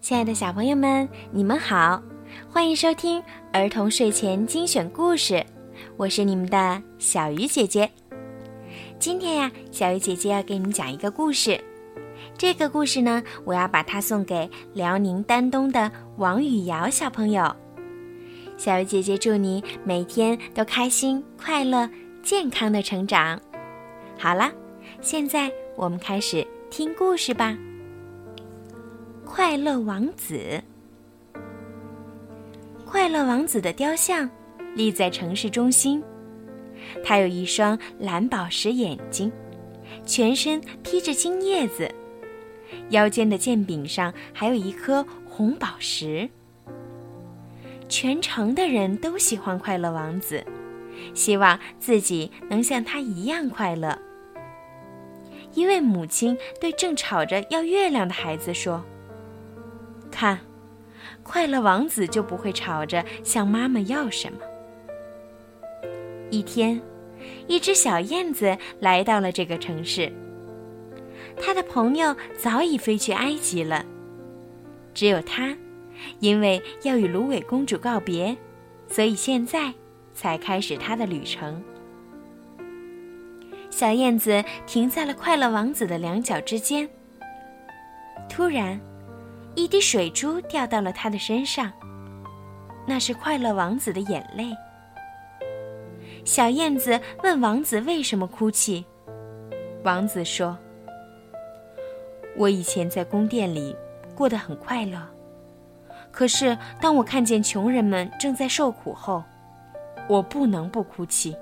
亲爱的小朋友们，你们好，欢迎收听儿童睡前精选故事，我是你们的小鱼姐姐。今天呀，小鱼姐姐要给你们讲一个故事。这个故事呢，我要把它送给辽宁丹东的王雨瑶小朋友。小鱼姐姐祝你每天都开心、快乐、健康的成长。好了，现在我们开始听故事吧。快乐王子，快乐王子的雕像立在城市中心。他有一双蓝宝石眼睛，全身披着金叶子，腰间的剑柄上还有一颗红宝石。全城的人都喜欢快乐王子，希望自己能像他一样快乐。一位母亲对正吵着要月亮的孩子说。看，快乐王子就不会吵着向妈妈要什么。一天，一只小燕子来到了这个城市。他的朋友早已飞去埃及了，只有他，因为要与芦苇公主告别，所以现在才开始他的旅程。小燕子停在了快乐王子的两脚之间。突然。一滴水珠掉到了他的身上，那是快乐王子的眼泪。小燕子问王子为什么哭泣，王子说：“我以前在宫殿里过得很快乐，可是当我看见穷人们正在受苦后，我不能不哭泣。”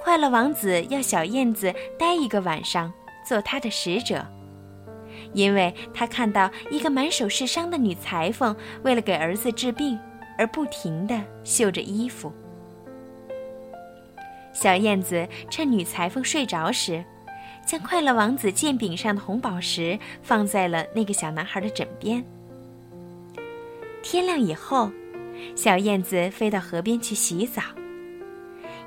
快乐王子要小燕子待一个晚上，做他的使者。因为他看到一个满手是伤的女裁缝，为了给儿子治病，而不停地绣着衣服。小燕子趁女裁缝睡着时，将快乐王子剑柄上的红宝石放在了那个小男孩的枕边。天亮以后，小燕子飞到河边去洗澡。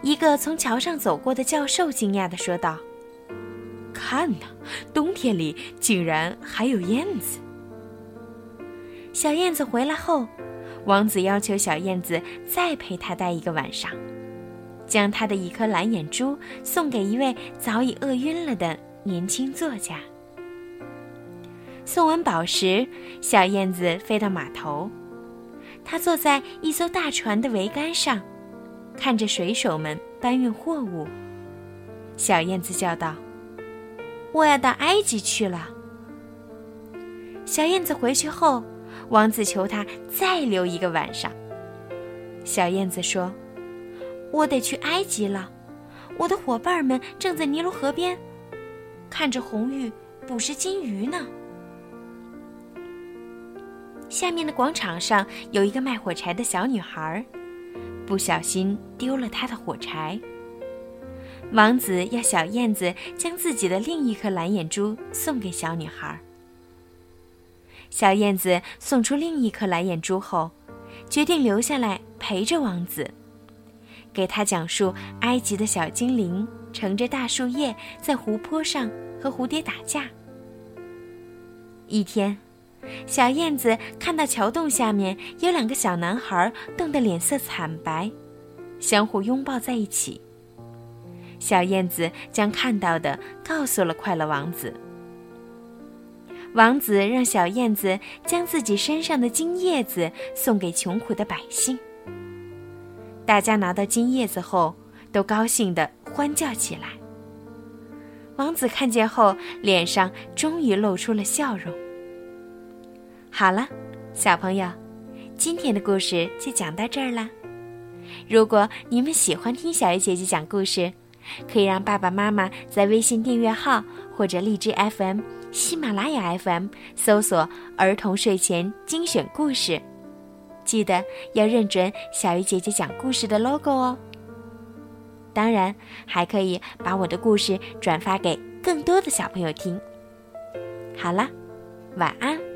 一个从桥上走过的教授惊讶地说道。看呐，冬天里竟然还有燕子。小燕子回来后，王子要求小燕子再陪他待一个晚上，将他的一颗蓝眼珠送给一位早已饿晕了的年轻作家。送完宝石，小燕子飞到码头，她坐在一艘大船的桅杆上，看着水手们搬运货物。小燕子叫道。我要到埃及去了。小燕子回去后，王子求她再留一个晚上。小燕子说：“我得去埃及了，我的伙伴们正在尼罗河边，看着红玉捕食金鱼呢。下面的广场上有一个卖火柴的小女孩，不小心丢了她的火柴。”王子要小燕子将自己的另一颗蓝眼珠送给小女孩。小燕子送出另一颗蓝眼珠后，决定留下来陪着王子，给他讲述埃及的小精灵乘着大树叶在湖泊上和蝴蝶打架。一天，小燕子看到桥洞下面有两个小男孩冻得脸色惨白，相互拥抱在一起。小燕子将看到的告诉了快乐王子。王子让小燕子将自己身上的金叶子送给穷苦的百姓。大家拿到金叶子后，都高兴地欢叫起来。王子看见后，脸上终于露出了笑容。好了，小朋友，今天的故事就讲到这儿了。如果你们喜欢听小鱼姐姐讲故事，可以让爸爸妈妈在微信订阅号或者荔枝 FM、喜马拉雅 FM 搜索“儿童睡前精选故事”，记得要认准小鱼姐姐讲故事的 logo 哦。当然，还可以把我的故事转发给更多的小朋友听。好了，晚安。